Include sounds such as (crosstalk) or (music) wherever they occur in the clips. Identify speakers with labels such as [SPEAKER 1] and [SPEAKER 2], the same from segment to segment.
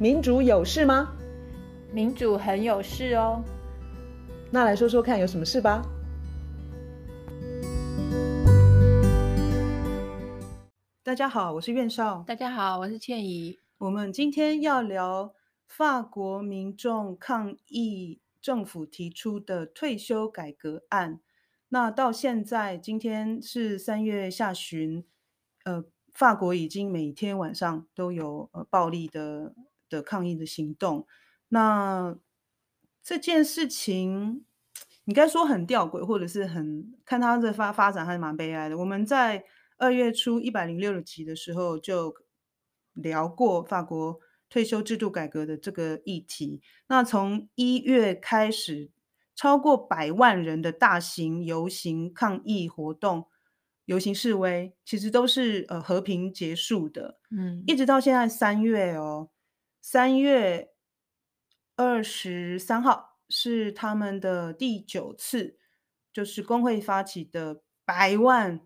[SPEAKER 1] 民主有事吗？
[SPEAKER 2] 民主很有事哦。
[SPEAKER 1] 那来说说看，有什么事吧？大家好，我是苑少。
[SPEAKER 2] 大家好，我是倩怡。
[SPEAKER 1] 我们今天要聊法国民众抗议政府提出的退休改革案。那到现在，今天是三月下旬，呃，法国已经每天晚上都有呃暴力的。的抗议的行动，那这件事情，你该说很吊诡，或者是很看它的发发展还是蛮悲哀的。我们在二月初一百零六集的时候就聊过法国退休制度改革的这个议题。那从一月开始，超过百万人的大型游行抗议活动、游行示威，其实都是呃和平结束的。嗯，一直到现在三月哦。三月二十三号是他们的第九次，就是工会发起的百万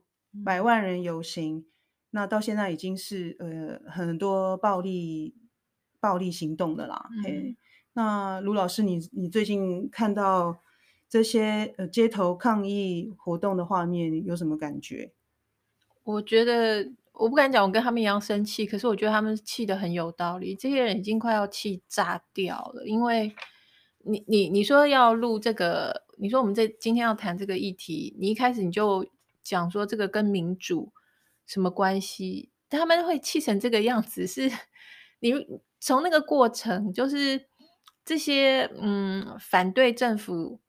[SPEAKER 1] 百万人游行。嗯、那到现在已经是呃很多暴力暴力行动的啦。嗯、嘿，那卢老师你，你你最近看到这些呃街头抗议活动的画面，有什么感觉？
[SPEAKER 2] 我觉得。我不敢讲，我跟他们一样生气。可是我觉得他们气得很有道理。这些人已经快要气炸掉了，因为你你你说要录这个，你说我们这今天要谈这个议题，你一开始你就讲说这个跟民主什么关系？他们会气成这个样子，是你从那个过程，就是这些嗯反对政府。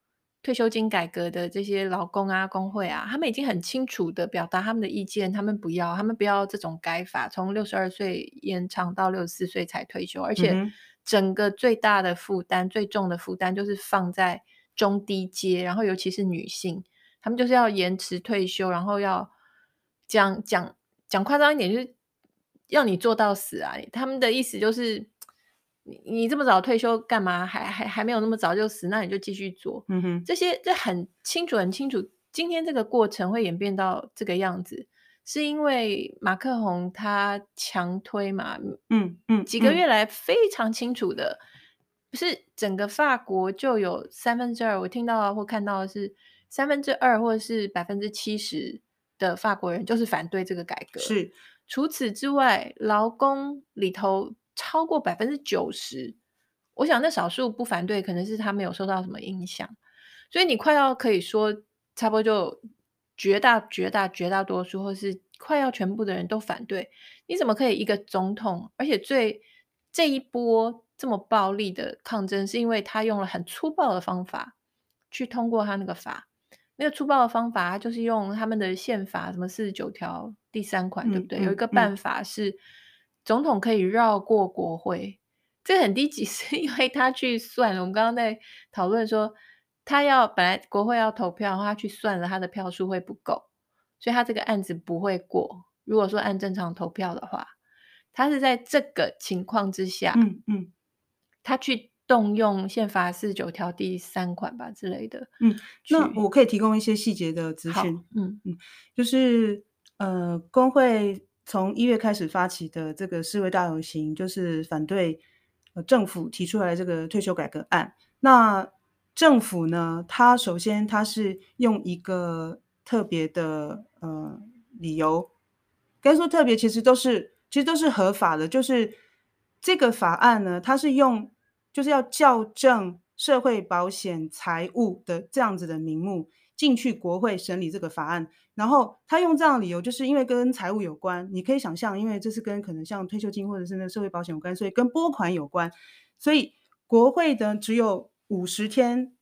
[SPEAKER 2] 退休金改革的这些劳工啊、工会啊，他们已经很清楚的表达他们的意见，他们不要，他们不要这种改法，从六十二岁延长到六十四岁才退休，而且整个最大的负担、最重的负担就是放在中低阶，然后尤其是女性，他们就是要延迟退休，然后要讲讲讲夸张一点，就是要你做到死啊！他们的意思就是。你你这么早退休干嘛？还还还没有那么早就死，那你就继续做。嗯哼，这些这很清楚很清楚。今天这个过程会演变到这个样子，是因为马克宏他强推嘛？嗯嗯，嗯几个月来非常清楚的，不是整个法国就有三分之二，我听到或看到的是三分之二或者是百分之七十的法国人就是反对这个改革。是，除此之外，劳工里头。超过百分之九十，我想那少数不反对，可能是他没有受到什么影响，所以你快要可以说，差不多就绝大绝大绝大多数，或是快要全部的人都反对，你怎么可以一个总统，而且最这一波这么暴力的抗争，是因为他用了很粗暴的方法去通过他那个法，那个粗暴的方法，他就是用他们的宪法什么四十九条第三款，嗯、对不对？有一个办法是。嗯总统可以绕过国会，这个很低级，(laughs) 是因为他去算了。我们刚刚在讨论说，他要本来国会要投票，然后他去算了，他的票数会不够，所以他这个案子不会过。如果说按正常投票的话，他是在这个情况之下，嗯嗯，他去动用宪法四十九条第三款吧之类的，
[SPEAKER 1] 嗯，那我可以提供一些细节的资讯，嗯嗯，就是呃工会。从一月开始发起的这个示威大游行，就是反对政府提出来这个退休改革案。那政府呢，它首先它是用一个特别的呃理由，该说特别，其实都是其实都是合法的。就是这个法案呢，它是用就是要校正社会保险财务的这样子的名目。进去国会审理这个法案，然后他用这样的理由，就是因为跟财务有关。你可以想象，因为这是跟可能像退休金或者是那社会保险有关，所以跟拨款有关。所以国会的只有五十天，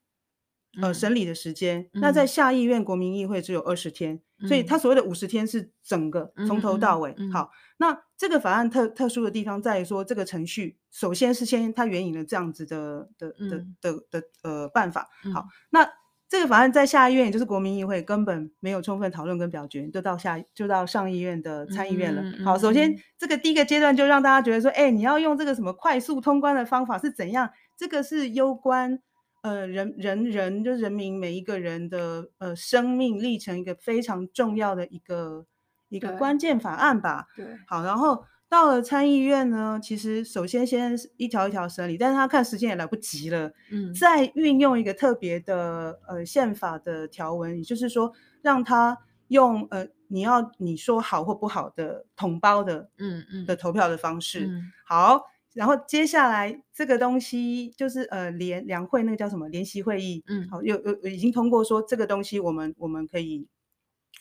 [SPEAKER 1] 呃，审理的时间。嗯、那在下议院国民议会只有二十天，嗯、所以他所谓的五十天是整个从头到尾。好，那这个法案特特殊的地方在于说，这个程序首先是先他援引了这样子的的的的的，的，的呃办法。好，那。这个法案在下议院，也就是国民议会，根本没有充分讨论跟表决，就到下就到上议院的参议院了。嗯嗯、好，首先这个第一个阶段就让大家觉得说，哎，你要用这个什么快速通关的方法是怎样？这个是攸关呃人人人就是人民每一个人的呃生命历程一个非常重要的一个一个关键法案吧。对，好，然后。到了参议院呢，其实首先先一条一条审理，但是他看时间也来不及了，嗯，再运用一个特别的呃宪法的条文，也就是说让他用呃你要你说好或不好的同胞的嗯嗯。的投票的方式，嗯、好，然后接下来这个东西就是呃联两会那个叫什么联席会议，嗯，好有有已经通过说这个东西我们我们可以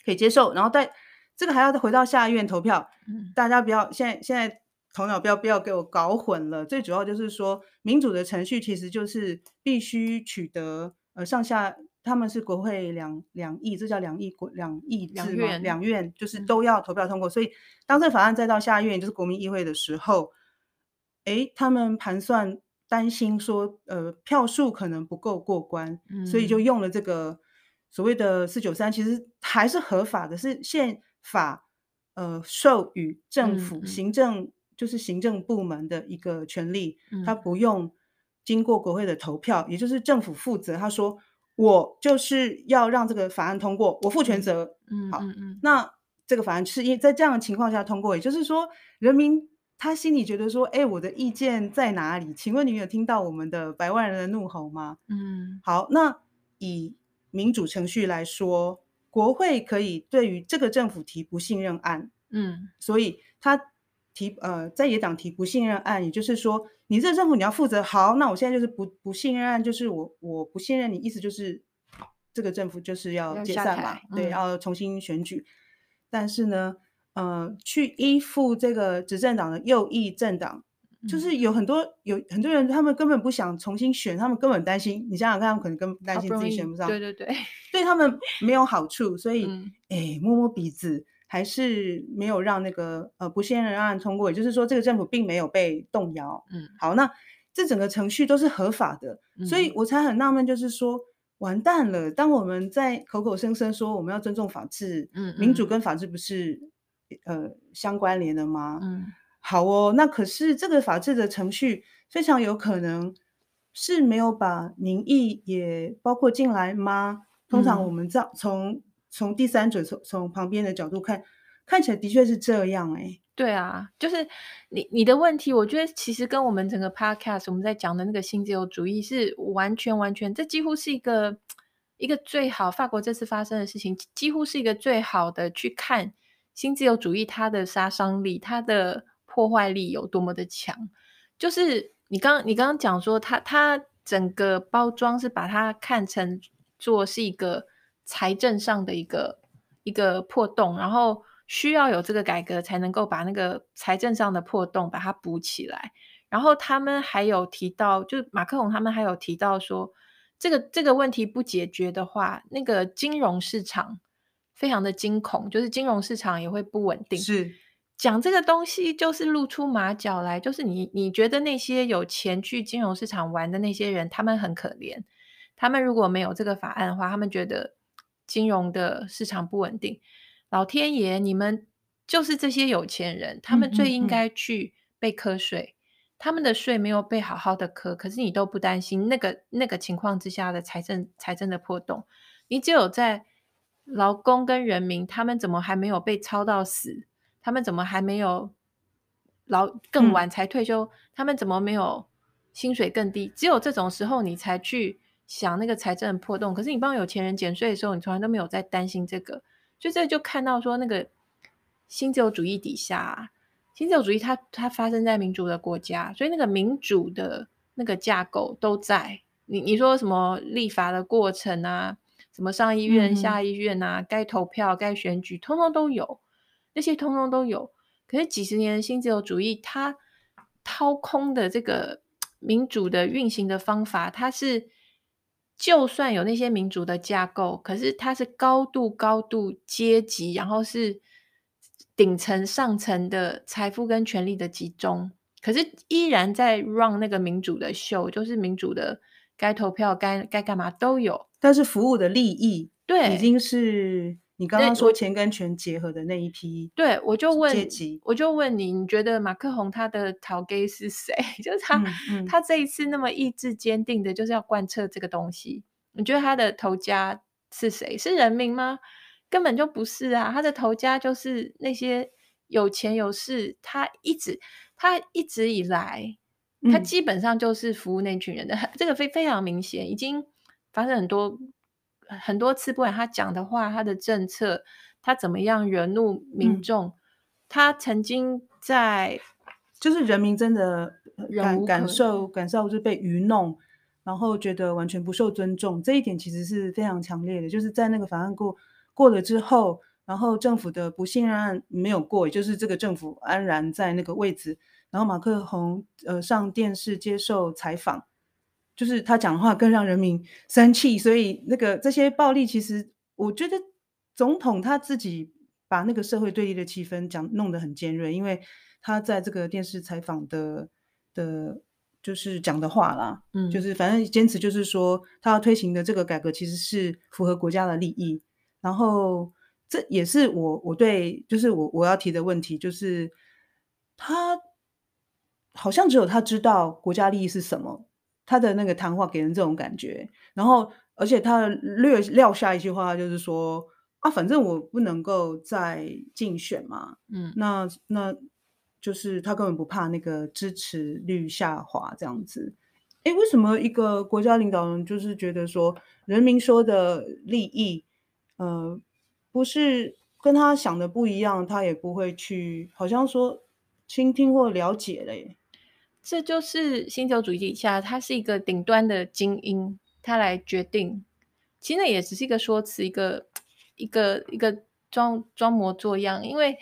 [SPEAKER 1] 可以接受，然后再。这个还要回到下院投票，嗯，大家不要现在现在头脑不要不要给我搞混了。最主要就是说，民主的程序其实就是必须取得呃上下他们是国会两两议，这叫两议国两议制两院两院就是都要投票通过。嗯，所以当这法案再到下院就是国民议会的时候，哎，他们盘算担心说呃票数可能不够过关，嗯，所以就用了这个所谓的四九三，其实还是合法的，是现。法呃授予政府、嗯、行政就是行政部门的一个权利，他、嗯、不用经过国会的投票，也就是政府负责。他说我就是要让这个法案通过，我负全责。嗯，好，嗯嗯，那这个法案是因在这样的情况下通过，也就是说人民他心里觉得说，哎，我的意见在哪里？请问你有听到我们的百万人的怒吼吗？嗯，好，那以民主程序来说。国会可以对于这个政府提不信任案，嗯，所以他提呃在野党提不信任案，也就是说你这个政府你要负责。好，那我现在就是不不信任案，就是我我不信任你，意思就是这个政府就是要解散嘛，对，要重新选举。嗯、但是呢，呃，去依附这个执政党的右翼政党。就是有很多有很多人，他们根本不想重新选，他们根本担心。你想想看，他们可能根本担心自己选不上，
[SPEAKER 2] 对对对，
[SPEAKER 1] 对他们没有好处，所以哎、嗯，摸摸鼻子，还是没有让那个呃不信任案通过。也就是说，这个政府并没有被动摇。嗯，好，那这整个程序都是合法的，嗯、所以我才很纳闷，就是说完蛋了。当我们在口口声声说我们要尊重法治，嗯，民主跟法治不是呃相关联的吗？嗯。好哦，那可是这个法治的程序非常有可能是没有把民意也包括进来吗？通常我们这样从从第三者从从旁边的角度看，看起来的确是这样哎。
[SPEAKER 2] 对啊，就是你你的问题，我觉得其实跟我们整个 podcast 我们在讲的那个新自由主义是完全完全，这几乎是一个一个最好法国这次发生的事情，几乎是一个最好的去看新自由主义它的杀伤力，它的。破坏力有多么的强？就是你刚你刚刚讲说，它它整个包装是把它看成做是一个财政上的一个一个破洞，然后需要有这个改革才能够把那个财政上的破洞把它补起来。然后他们还有提到，就马克宏他们还有提到说，这个这个问题不解决的话，那个金融市场非常的惊恐，就是金融市场也会不稳定。
[SPEAKER 1] 是。
[SPEAKER 2] 讲这个东西就是露出马脚来，就是你你觉得那些有钱去金融市场玩的那些人，他们很可怜。他们如果没有这个法案的话，他们觉得金融的市场不稳定。老天爷，你们就是这些有钱人，他们最应该去被课税。嗯嗯嗯。他们的税没有被好好的课，可是你都不担心那个那个情况之下的财政财政的破洞。你只有在劳工跟人民，他们怎么还没有被操到死？他们怎么还没有老更晚才退休？嗯、他们怎么没有薪水更低？只有这种时候你才去想那个财政破洞。可是你帮有钱人减税的时候，你从来都没有在担心这个。所以这就看到说，那个新自由主义底下，新自由主义它它发生在民主的国家，所以那个民主的那个架构都在。你你说什么立法的过程啊，什么上议院、下议院啊，嗯、该投票、该选举，通通都有。那些通通都有，可是几十年的新自由主义，它掏空的这个民主的运行的方法，它是就算有那些民主的架构，可是它是高度高度阶级，然后是顶层上层的财富跟权力的集中，可是依然在 run 那个民主的秀，就是民主的该投票该该干嘛都有，
[SPEAKER 1] 但是服务的利益对。已经是。你刚刚说钱跟权结合的那一批，
[SPEAKER 2] 对，我就问，我就问你，你觉得马克宏他的头家是谁？(laughs) 就是他，嗯嗯、他这一次那么意志坚定的，就是要贯彻这个东西。你觉得他的头家是谁？是人民吗？根本就不是啊！他的头家就是那些有钱有势，他一直他一直以来，他基本上就是服务那群人的，嗯、这个非非常明显，已经发生很多很多次，不管他讲的话，他的政策，他怎么样惹怒民众，嗯、他曾经在
[SPEAKER 1] 就是人民真的感感受感受就是被愚弄。然后觉得完全不受尊重，这一点其实是非常强烈的。就是在那个法案过过了之后，然后政府的不信任案没有过，也就是这个政府安然在那个位置。然后马克宏呃上电视接受采访，就是他讲话更让人民生气。所以那个这些暴力，其实我觉得总统他自己把那个社会对立的气氛讲弄得很尖锐，因为他在这个电视采访的的。就是讲的话啦，嗯，就是反正坚持就是说，他要推行的这个改革其实是符合国家的利益。然后这也是我我对就是我我要提的问题，就是他好像只有他知道国家利益是什么，他的那个谈话给人这种感觉。然后而且他略撂下一句话，就是说啊，反正我不能够再竞选嘛，嗯，那那。就是他根本不怕那个支持率下滑这样子，诶，为什么一个国家领导人就是觉得说人民说的利益，呃，不是跟他想的不一样，他也不会去好像说倾听或了解嘞？
[SPEAKER 2] 这就是新自由主义底下，他是一个顶端的精英，他来决定，其实那也只是一个说辞，一个一个一个装装模作样，因为。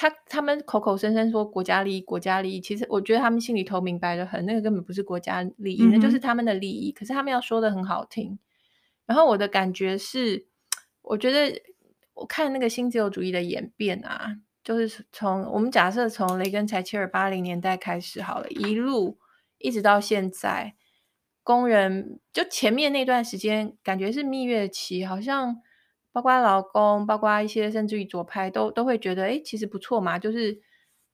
[SPEAKER 2] 他他们口口声声说国家利益，国家利益，其实我觉得他们心里头明白的很，那个根本不是国家利益，嗯、那就是他们的利益。可是他们要说的很好听。然后我的感觉是，我觉得我看那个新自由主义的演变啊，就是从我们假设从雷根柴切尔八零年代开始好了，一路一直到现在，工人就前面那段时间感觉是蜜月期，好像。包括劳工，包括一些甚至于左派，都都会觉得，哎，其实不错嘛，就是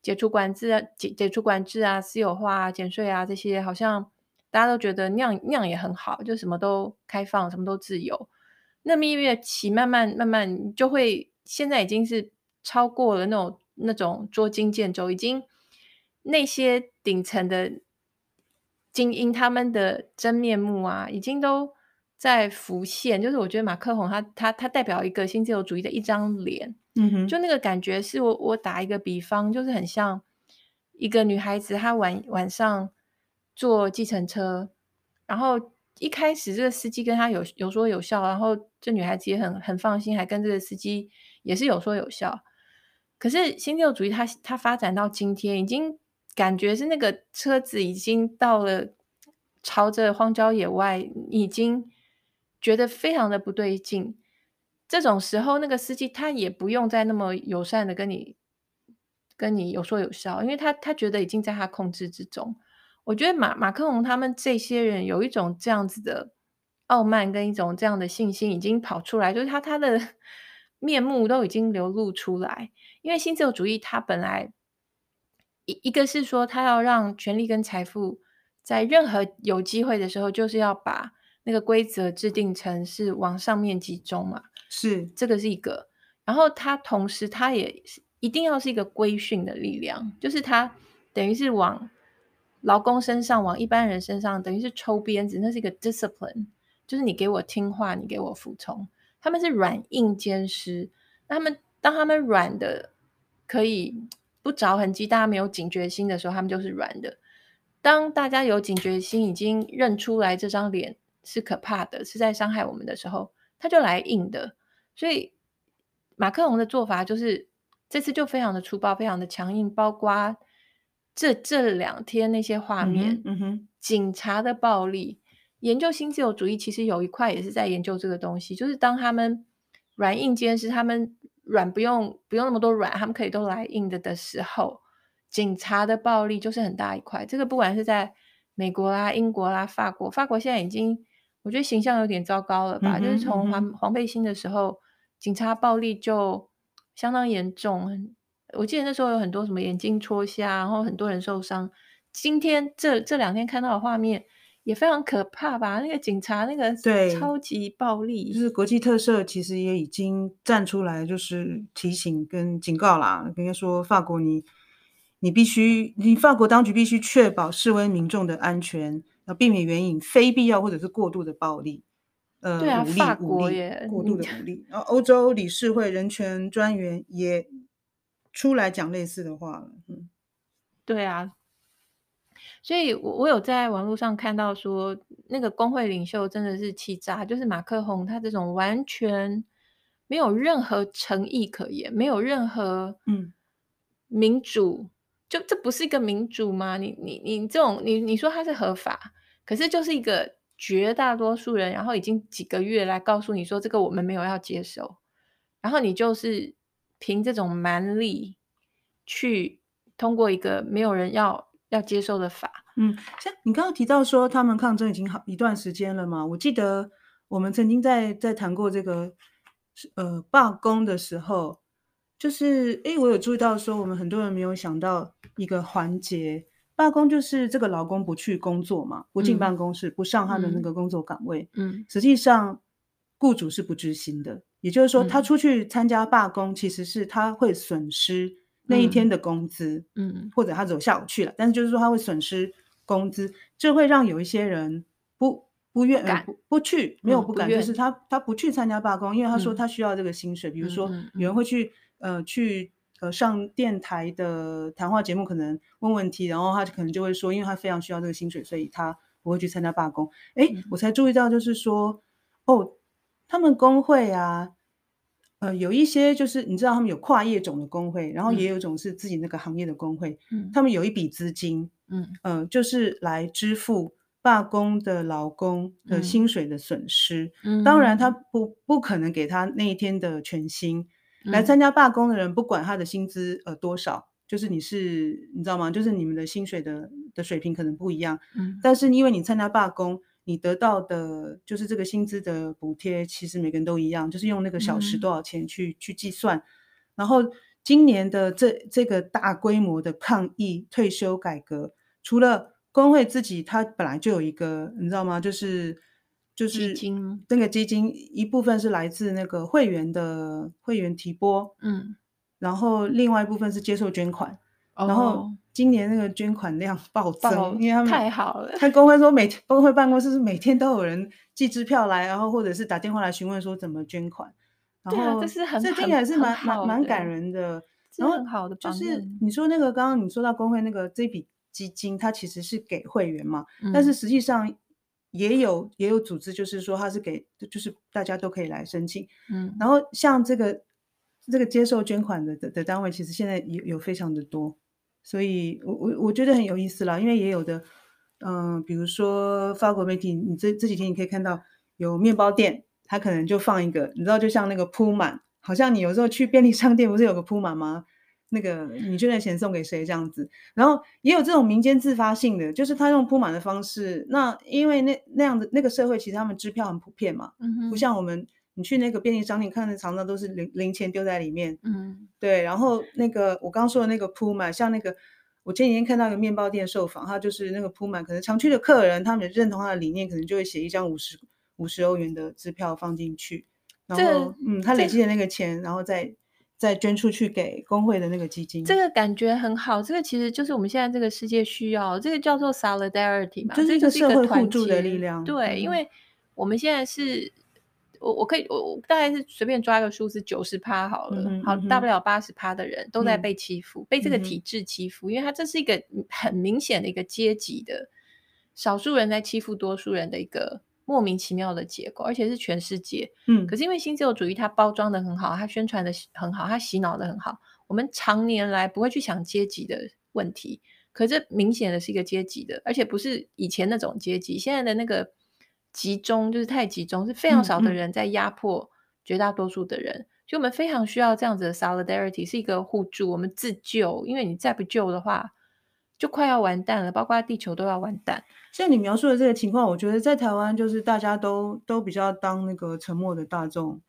[SPEAKER 2] 解除管制啊，解解除管制啊，私有化啊，减税啊，这些好像大家都觉得那样那样也很好，就什么都开放，什么都自由。那蜜月期慢慢慢慢就会，现在已经是超过了那种那种捉襟见肘，已经那些顶层的精英他们的真面目啊，已经都。在浮现，就是我觉得马克宏他他他代表一个新自由主义的一张脸，嗯哼，就那个感觉是我我打一个比方，就是很像一个女孩子，她晚晚上坐计程车，然后一开始这个司机跟她有有说有笑，然后这女孩子也很很放心，还跟这个司机也是有说有笑。可是新自由主义它它发展到今天，已经感觉是那个车子已经到了朝着荒郊野外，已经。觉得非常的不对劲，这种时候那个司机他也不用再那么友善的跟你跟你有说有笑，因为他他觉得已经在他控制之中。我觉得马马克龙他们这些人有一种这样子的傲慢跟一种这样的信心已经跑出来，就是他他的 (laughs) 面目都已经流露出来。因为新自由主义它本来一一个是说他要让权力跟财富在任何有机会的时候，就是要把。那个规则制定成是往上面集中嘛？
[SPEAKER 1] 是，
[SPEAKER 2] 这个是一个。然后它同时，它也一定要是一个规训的力量，就是它等于是往劳工身上、往一般人身上，等于是抽鞭子，那是一个 discipline，就是你给我听话，你给我服从。他们是软硬兼施，那他们当他们软的可以不着痕迹，大家没有警觉心的时候，他们就是软的。当大家有警觉心，已经认出来这张脸。是可怕的，是在伤害我们的时候，他就来硬的。所以马克龙的做法就是这次就非常的粗暴，非常的强硬。包括这这两天那些画面，嗯哼，警察的暴力。研究新自由主义其实有一块也是在研究这个东西，就是当他们软硬兼施，他们软不用不用那么多软，他们可以都来硬的的时候，警察的暴力就是很大一块。这个不管是在美国啦、英国啦、法国，法国现在已经。我觉得形象有点糟糕了吧？嗯、就是从黄黄背心的时候，警察暴力就相当严重。我记得那时候有很多什么眼睛戳瞎，然后很多人受伤。今天这这两天看到的画面也非常可怕吧？那个警察那个对超级暴力，
[SPEAKER 1] 就是国际特色其实也已经站出来，就是提醒跟警告啦。应该说法国你你必须，你法国当局必须确保示威民众的安全，要避免援引非必要或者是过度的暴力。呃，
[SPEAKER 2] 对啊，法国也
[SPEAKER 1] 过度的武力。然后欧洲理事会人权专员也出来讲类似的话了。嗯，
[SPEAKER 2] 对啊。所以，我我有在网络上看到说，那个工会领袖真的是气炸，就是马克宏，他这种完全没有任何诚意可言，没有任何嗯民主，嗯、就这不是一个民主吗？你你你这种你你说他是合法，可是就是一个绝大多数人，然后已经几个月来告诉你说这个我们没有要接受，然后你就是凭这种蛮力去通过一个没有人要。要接受的法，
[SPEAKER 1] 嗯，像你刚刚提到说他们抗争已经好一段时间了嘛？我记得我们曾经在在谈过这个呃罢工的时候，就是诶，我有注意到说我们很多人没有想到一个环节，罢工就是这个劳工不去工作嘛，不进办公室，嗯、不上他的那个工作岗位，嗯，实际上雇主是不知心的，也就是说他出去参加罢工，其实是他会损失。那一天的工资，嗯，或者他走下午去了，但是就是说他会损失工资，这会让有一些人不不愿不、呃、不，不去，没有不敢，嗯、不就是他他不去参加罢工，因为他说他需要这个薪水。嗯、比如说有人会去呃去呃上电台的谈话节目，可能问问题，然后他可能就会说，因为他非常需要这个薪水，所以他不会去参加罢工。哎，嗯、我才注意到，就是说哦，他们工会啊。呃，有一些就是你知道，他们有跨业种的工会，然后也有一种是自己那个行业的工会。嗯，他们有一笔资金，嗯，呃，就是来支付罢工的劳工的薪水的损失。嗯，当然他不不可能给他那一天的全薪。嗯，来参加罢工的人，不管他的薪资呃多少，就是你是你知道吗？就是你们的薪水的的水平可能不一样。嗯，但是因为你参加罢工。你得到的就是这个薪资的补贴，其实每个人都一样，就是用那个小时多少钱去、嗯、去计算。然后今年的这这个大规模的抗议退休改革，除了工会自己，它本来就有一个，你知道吗？就是就是
[SPEAKER 2] 基金，
[SPEAKER 1] 那个基金一部分是来自那个会员的会员提拨，嗯，然后另外一部分是接受捐款，哦、然后。今年那个捐款量暴增，暴因为他们
[SPEAKER 2] 太好了。
[SPEAKER 1] 他工会说，每天工会办公室是每天都有人寄支票来，然后或者是打电话来询问说怎么捐款。然后
[SPEAKER 2] 这是很这
[SPEAKER 1] 听起来是蛮蛮蛮感人的。然后
[SPEAKER 2] 很好的
[SPEAKER 1] 就是你说那个刚刚你说到工会那个这笔基金，它其实是给会员嘛，嗯、但是实际上也有也有组织，就是说它是给就是大家都可以来申请。嗯，然后像这个这个接受捐款的的的单位，其实现在有有非常的多。所以我我我觉得很有意思啦，因为也有的，嗯、呃，比如说法国媒体，你这这几天你可以看到有面包店，它可能就放一个，你知道，就像那个铺满，好像你有时候去便利商店不是有个铺满吗？那个你捐的钱送给谁这样子，然后也有这种民间自发性的，就是他用铺满的方式，那因为那那样子那个社会其实他们支票很普遍嘛，嗯，不像我们。你去那个便利商店看，那常常都是零零钱丢在里面。嗯，对。然后那个我刚刚说的那个铺满，像那个我前几天看到一个面包店受访，他就是那个铺满，可能常去的客人，他们认同他的理念，可能就会写一张五十五十欧元的支票放进去。然后，这嗯，他累积的那个钱，然后再再捐出去给工会的那个基金。
[SPEAKER 2] 这个感觉很好。这个其实就是我们现在这个世界需要，这个叫做 solidarity 嘛，
[SPEAKER 1] 就是一个社会互助的力量。
[SPEAKER 2] 对，嗯、因为我们现在是。我我可以我我大概是随便抓一个数字九十趴好了，好大不了八十趴的人都在被欺负，嗯、被这个体制欺负，嗯、因为它这是一个很明显的一个阶级的少数人在欺负多数人的一个莫名其妙的结构，而且是全世界。嗯，可是因为新自由主义它包装的很好，它宣传的很好，它洗脑的很好，我们常年来不会去想阶级的问题，可这明显的是一个阶级的，而且不是以前那种阶级，现在的那个。集中就是太集中，是非常少的人在压迫绝大多数的人，嗯嗯、所以我们非常需要这样子的 solidarity，是一个互助，我们自救，因为你再不救的话，就快要完蛋了，包括地球都要完蛋。
[SPEAKER 1] 像你描述的这个情况，我觉得在台湾就是大家都都比较当那个沉默的大众，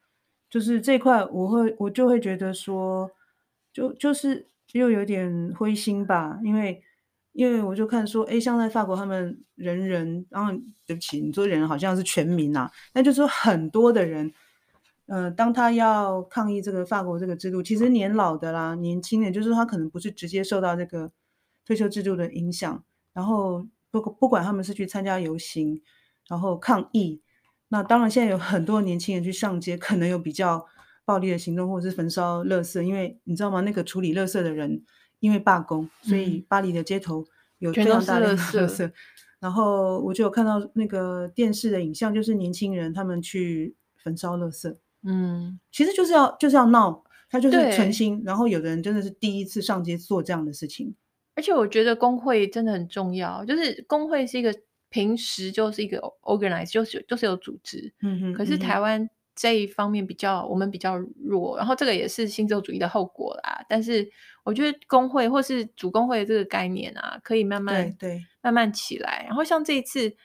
[SPEAKER 1] 就是这块我会我就会觉得说，就就是又有点灰心吧，因为因为我就看说，哎，像在法国，他们人人，然后对不起，你说人好像是全民呐、啊，那就是说很多的人，呃，当他要抗议这个法国这个制度，其实年老的啦，年轻人，就是他可能不是直接受到这个退休制度的影响，然后不不管他们是去参加游行，然后抗议，那当然现在有很多年轻人去上街，可能有比较暴力的行动，或者是焚烧垃圾，因为你知道吗？那个处理垃圾的人。因为罢工，所以巴黎的街头有非常大的垃圾。然后我就有看到那个电视的影像，就是年轻人他们去焚烧垃圾。嗯，其实就是要就是要闹，他就是存心。然后有的人真的是第一次上街做这样的事情。
[SPEAKER 2] 而且我觉得工会真的很重要，就是工会是一个平时就是一个 organize，就是就是有组织。嗯哼。可是台湾这一方面比较我们比较弱，然后这个也是新自由主义的后果啦。但是。我觉得工会或是主工会的这个概念啊，可以慢慢
[SPEAKER 1] 对，对
[SPEAKER 2] 慢慢起来。然后像这一次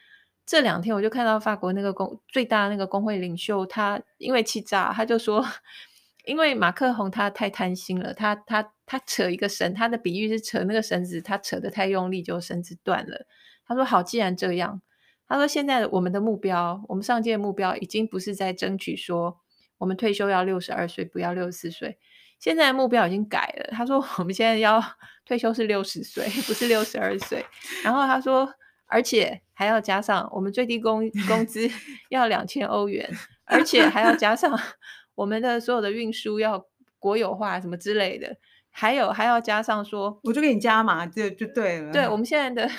[SPEAKER 2] 这两天，我就看到法国那个工最大那个工会领袖，他因为气炸，他就说，(laughs) 因为马克宏他太贪心了，他他他扯一个绳，他的比喻是扯那个绳子，他扯的太用力，就绳子断了。他说好，既然这样，他说现在我们的目标，我们上届的目标已经不是在争取说我们退休要六十二岁，不要六十四岁。现在的目标已经改了，他说我们现在要 (laughs) 退休是六十岁，不是六十二岁。然后他说，而且还要加上我们最低工工资 (laughs) 要两千欧元，而且还要加上 (laughs) 我们的所有的运输要国有化什么之类的，还有还要加上说，
[SPEAKER 1] 我就给你加嘛，就就对了。
[SPEAKER 2] 对，我们现在的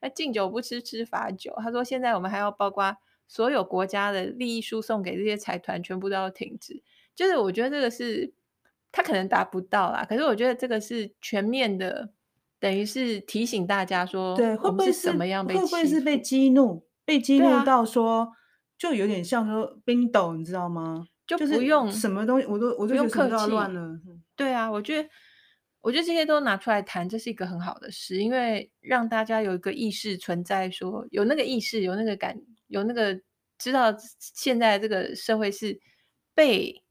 [SPEAKER 2] 那敬酒不吃吃罚酒，他说现在我们还要包括所有国家的利益输送给这些财团，全部都要停止。就是我觉得这个是。他可能达不到啦，可是我觉得这个是全面的，等于是提醒大家说，
[SPEAKER 1] 对，会不会是怎么样被会不会是被激怒，被激怒到说，啊、就有点像说冰斗，你知道吗？
[SPEAKER 2] 就不用、
[SPEAKER 1] 就是、什么东西，我都我都觉得什么都要乱了。
[SPEAKER 2] 对啊，我觉得我觉得这些都拿出来谈，这是一个很好的事，因为让大家有一个意识存在说，说有那个意识，有那个感，有那个知道现在这个社会是被。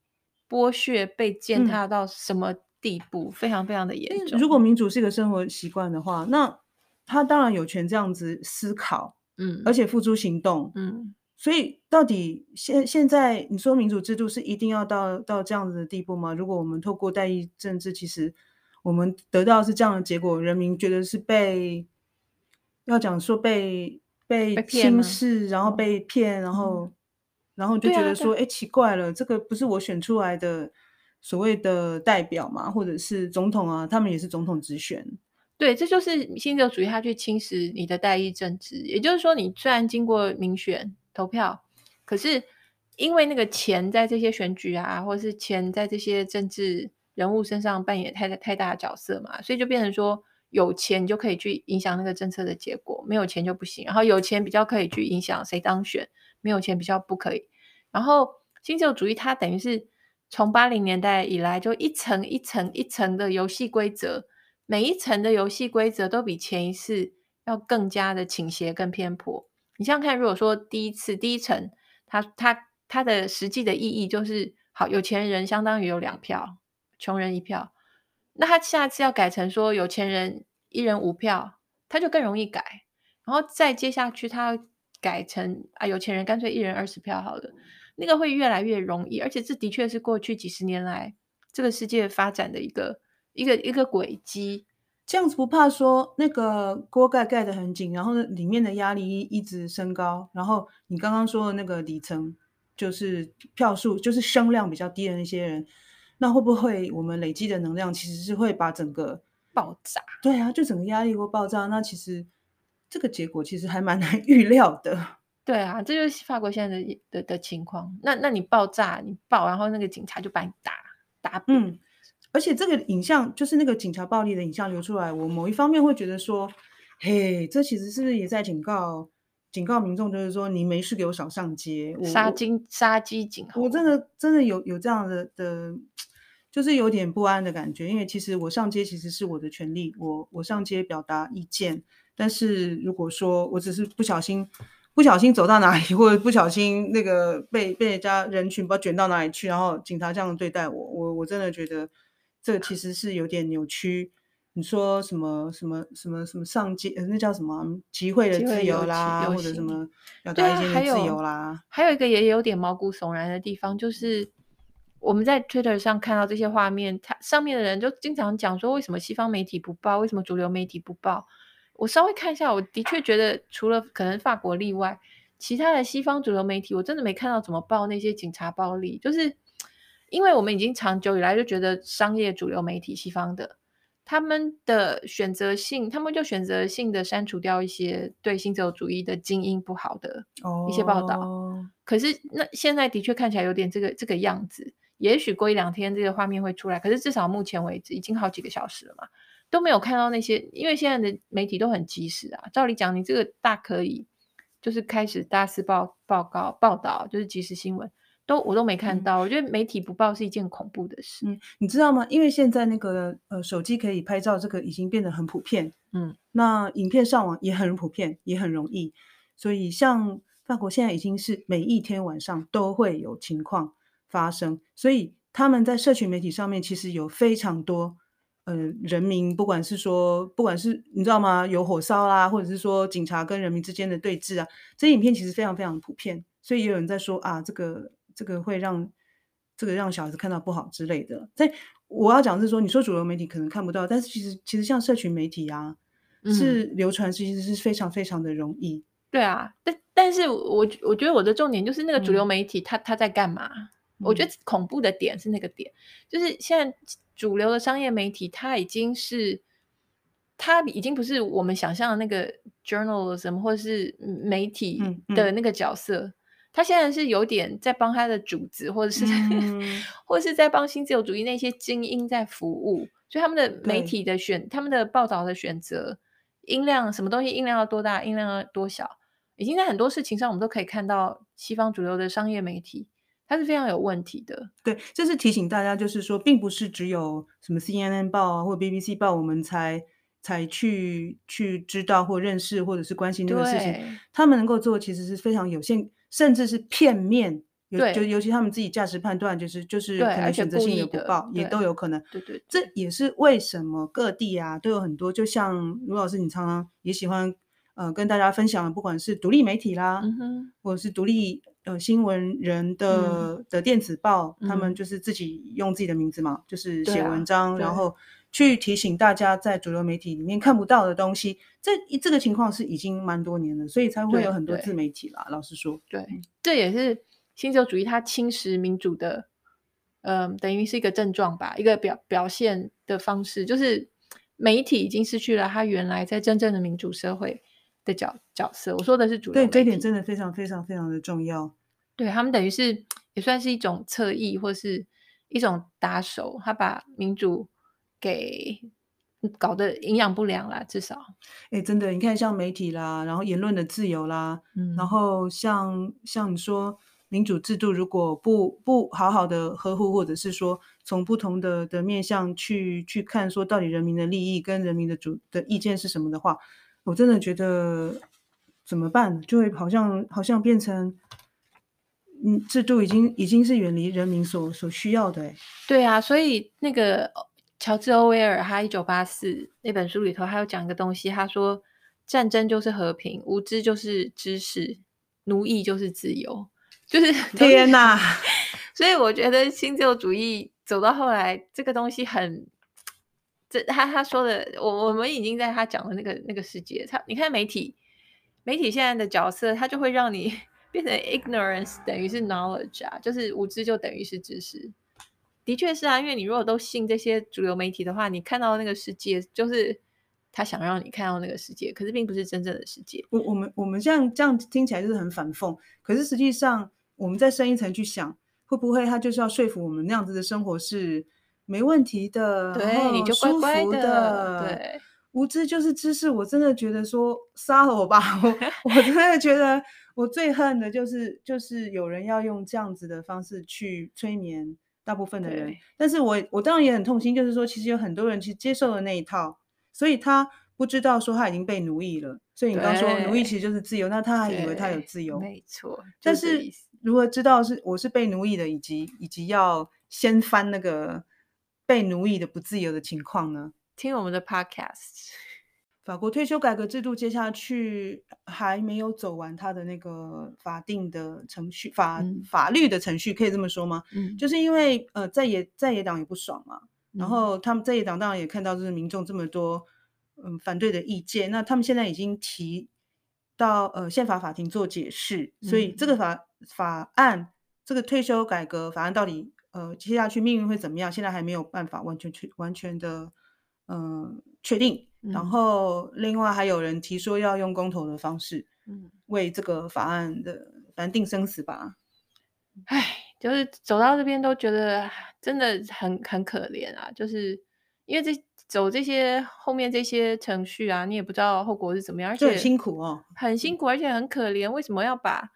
[SPEAKER 2] 剥削被践踏到什么地步？嗯、非常非常的严重。
[SPEAKER 1] 如果民主是一个生活习惯的话，那他当然有权这样子思考，嗯，而且付诸行动，嗯。所以到底现现在你说民主制度是一定要到到这样子的地步吗？如果我们透过代议政治，其实我们得到是这样的结果，人民觉得是被要讲说被被轻视，然后被骗，然后。嗯然后就觉得说，哎、啊，奇怪了，这个不是我选出来的所谓的代表嘛，或者是总统啊，他们也是总统直选。
[SPEAKER 2] 对，这就是新自由主义，他去侵蚀你的代议政治。也就是说，你虽然经过民选投票，可是因为那个钱在这些选举啊，或者是钱在这些政治人物身上扮演太太大的角色嘛，所以就变成说，有钱就可以去影响那个政策的结果，没有钱就不行。然后有钱比较可以去影响谁当选。没有钱比较不可以，然后新自由主义它等于是从八零年代以来就一层一层一层的游戏规则，每一层的游戏规则都比前一次要更加的倾斜更偏颇。你想想看，如果说第一次第一层，它它它的实际的意义就是好，有钱人相当于有两票，穷人一票，那他下次要改成说有钱人一人五票，他就更容易改，然后再接下去他。改成啊，有钱人干脆一人二十票好了，那个会越来越容易，而且这的确是过去几十年来这个世界发展的一个一个一个轨迹。
[SPEAKER 1] 这样子不怕说那个锅盖盖得很紧，然后里面的压力一直升高，然后你刚刚说的那个底层就是票数就是声量比较低的那些人，那会不会我们累积的能量其实是会把整个
[SPEAKER 2] 爆炸？
[SPEAKER 1] 对啊，就整个压力会爆炸，那其实。这个结果其实还蛮难 (laughs) 预料的。
[SPEAKER 2] 对啊，这就是法国现在的的的情况。那那你爆炸，你爆，然后那个警察就把你打打。
[SPEAKER 1] 嗯，而且这个影像就是那个警察暴力的影像流出来，我某一方面会觉得说，嘿，这其实是不是也在警告警告民众，就是说你没事给我少上街，
[SPEAKER 2] 杀鸡杀鸡儆猴。
[SPEAKER 1] 我真的真的有有这样的的，就是有点不安的感觉，因为其实我上街其实是我的权利，我我上街表达意见。但是如果说我只是不小心，不小心走到哪里，或者不小心那个被被人家人群把卷到哪里去，然后警察这样对待我，我我真的觉得这其实是有点扭曲你说什么什么什么什么上街，那叫什么集会的自由啦，或者什么表达意见的自由啦。
[SPEAKER 2] 还有一个也有点毛骨悚然的地方，就是我们在 Twitter 上看到这些画面，它上面的人就经常讲说，为什么西方媒体不报？为什么主流媒体不报？我稍微看一下，我的确觉得除了可能法国例外，其他的西方主流媒体我真的没看到怎么报那些警察暴力，就是。因为我们已经长久以来就觉得商业主流媒体西方的他们的选择性，他们就选择性的删除掉一些对新自由主义的精英不好的一些报道。Oh. 可是那现在的确看起来有点这个这个样子。也许过一两天这个画面会出来，可是至少目前为止已经好几个小时了嘛，都没有看到那些。因为现在的媒体都很及时啊，照理讲你这个大可以就是开始大肆报报告报道，就是即时新闻。都我都没看到，嗯，我觉得媒体不报是一件恐怖的事。
[SPEAKER 1] 嗯，你知道吗？因为现在那个呃手机可以拍照，这个已经变得很普遍。嗯，那影片上网也很普遍，也很容易。所以像法国现在已经是每一天晚上都会有情况发生，所以他们在社群媒体上面其实有非常多呃人民，不管是说不管是你知道吗？有火烧啦，或者是说警察跟人民之间的对峙啊，这些影片其实非常非常普遍。所以也有人在说啊，这个。这个会让这个让小孩子看到不好之类的。但我要讲是说，你说主流媒体可能看不到，但是其实其实像社群媒体啊，嗯、是流传其实是非常非常的容易。
[SPEAKER 2] 对啊，但但是我我觉得我的重点就是那个主流媒体他，他在干嘛？我觉得恐怖的点是那个点，就是现在主流的商业媒体，它已经是它已经不是我们想象的那个 journalism 或是媒体的那个角色。嗯嗯他现在是有点在帮他的主子，或者是、嗯、(laughs) 或者是在帮新自由主义那些精英在服务，所以他们的媒体的选，他们的报道的选择，音量什么东西音量要多大，音量要多小，已经在很多事情上我们都可以看到西方主流的商业媒体，它是非常有问题的。
[SPEAKER 1] 对，这是提醒大家，就是说，并不是只有什么 CNN 报啊或 BBC 报，我们才才去去知道或认识或者是关心这个事情，他们能够做其实是非常有限。甚至是片面，对，就尤其他们自己价值判断，就是就是可能选择性也不报，也都有可能。
[SPEAKER 2] 对，对对，
[SPEAKER 1] 这也是为什么各地啊都有很多，就像卢老师，你常常也喜欢呃跟大家分享的，不管是独立媒体啦，嗯，或者是独立呃新闻人的、嗯、的电子报，他们就是自己用自己的名字嘛，就是写文章，啊、然后。去提醒大家，在主流媒体里面看不到的东西，这这个情况是已经蛮多年了，所以才会有很多自媒体啦。老实说，
[SPEAKER 2] 对，这也是新自由主义它侵蚀民主的，嗯、呃，等于是一个症状吧，一个表表现的方式，就是媒体已经失去了它原来在真正的民主社会的角角色。我说的是主
[SPEAKER 1] 对，这一点真的非常非常非常的重要。
[SPEAKER 2] 对，他们等于是也算是一种侧翼，或是一种打手，他把民主。给搞得营养不良啦，至少，
[SPEAKER 1] 哎、欸，真的，你看像媒体啦，然后言论的自由啦，嗯，然后像像你说民主制度，如果不不好好的呵护，或者是说从不同的的面向去去看，说到底人民的利益跟人民的主的意见是什么的话，我真的觉得怎么办？就会好像好像变成，嗯，制度已经已经是远离人民所所需要的，哎，
[SPEAKER 2] 对啊，所以那个。乔治·欧威尔他一九八四那本书里头，他有讲一个东西，他说战争就是和平，无知就是知识，奴役就是自由，就是 (laughs)
[SPEAKER 1] 天哪！(laughs)
[SPEAKER 2] 所以我觉得新自由主义走到后来，这个东西很，这他他说的，我我们已经在他讲的那个那个世界，他你看媒体，媒体现在的角色，他就会让你 (laughs) 变成 ignorance 等于是 knowledge 啊，就是无知就等于是知识。的确是啊，因为你如果都信这些主流媒体的话，你看到那个世界就是他想让你看到那个世界，可是并不是真正的世界。
[SPEAKER 1] 我我们我们这样这样听起来就是很反讽，可是实际上我们再深一层去想，会不会他就是要说服我们那样子的生活是没问题的？
[SPEAKER 2] 对，你就乖乖的。对，(laughs)
[SPEAKER 1] 无知就是知识。我真的觉得说杀了我吧，我 (laughs) 我真的觉得我最恨的就是就是有人要用这样子的方式去催眠。大部分的人，但是我我当然也很痛心，就是说，其实有很多人去接受了那一套，所以他不知道说他已经被奴役了。所以你刚刚说奴役其实就是自由，那他还以为他有自由，
[SPEAKER 2] 没错。
[SPEAKER 1] 但是如何知道是我是被奴役的，以及以及要掀翻那个被奴役的不自由的情况呢？
[SPEAKER 2] 听我们的 podcast。
[SPEAKER 1] 法国退休改革制度接下去还没有走完它的那个法定的程序，法、嗯、法律的程序可以这么说吗？嗯，就是因为呃在野在野党也不爽嘛，然后他们在野党当然也看到就是民众这么多嗯反对的意见，那他们现在已经提到呃宪法法庭做解释，所以这个法法案这个退休改革法案到底呃接下去命运会怎么样？现在还没有办法完全去完全的嗯、呃、确定。然后，另外还有人提说要用公投的方式，嗯，为这个法案的反正定生死吧。
[SPEAKER 2] 唉，就是走到这边都觉得真的很很可怜啊，就是因为这走这些后面这些程序啊，你也不知道后果是怎么样，而且
[SPEAKER 1] 很辛苦哦，
[SPEAKER 2] 很辛苦，而且很可怜。为什么要把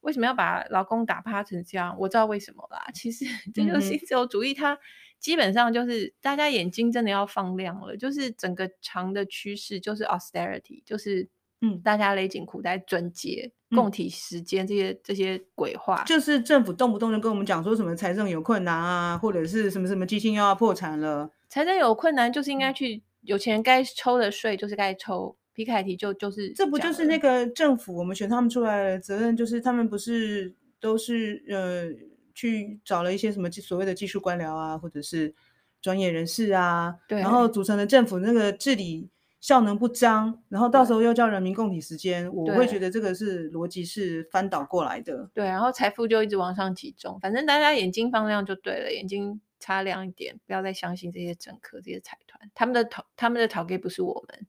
[SPEAKER 2] 为什么要把劳工打趴成这样？我知道为什么啦。其实 (laughs) 这就是新自由主义，它。基本上就是大家眼睛真的要放亮了，就是整个长的趋势就是 austerity，就是嗯，大家勒紧裤带、准节、共体时间这些、嗯、这些鬼话，
[SPEAKER 1] 就是政府动不动就跟我们讲说什么财政有困难啊，或者是什么什么基金又要破产了。
[SPEAKER 2] 财政有困难就是应该去有钱人该抽的税就是该抽。皮凯提就就是
[SPEAKER 1] 这不就是那个政府我们选他们出来的责任，就是他们不是都是呃。去找了一些什么所谓的技术官僚啊，或者是专业人士啊，对，然后组成的政府那个治理效能不彰，然后到时候又叫人民共体时间，我会觉得这个是逻辑是翻倒过来的。
[SPEAKER 2] 对，然后财富就一直往上集中，反正大家眼睛放亮就对了，眼睛擦亮一点，不要再相信这些政客、这些财团，他们的头他们的头给不是我们，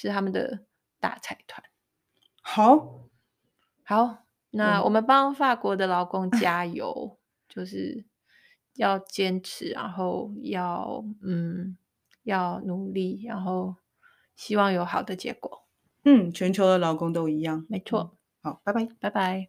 [SPEAKER 2] 是他们的大财团。
[SPEAKER 1] 好，
[SPEAKER 2] 好，那我们帮法国的劳工 (laughs) 加油。就是要坚持，然后要嗯要努力，然后希望有好的结果。
[SPEAKER 1] 嗯，全球的劳工都一样，
[SPEAKER 2] 没错。
[SPEAKER 1] 好，拜拜，
[SPEAKER 2] 拜拜。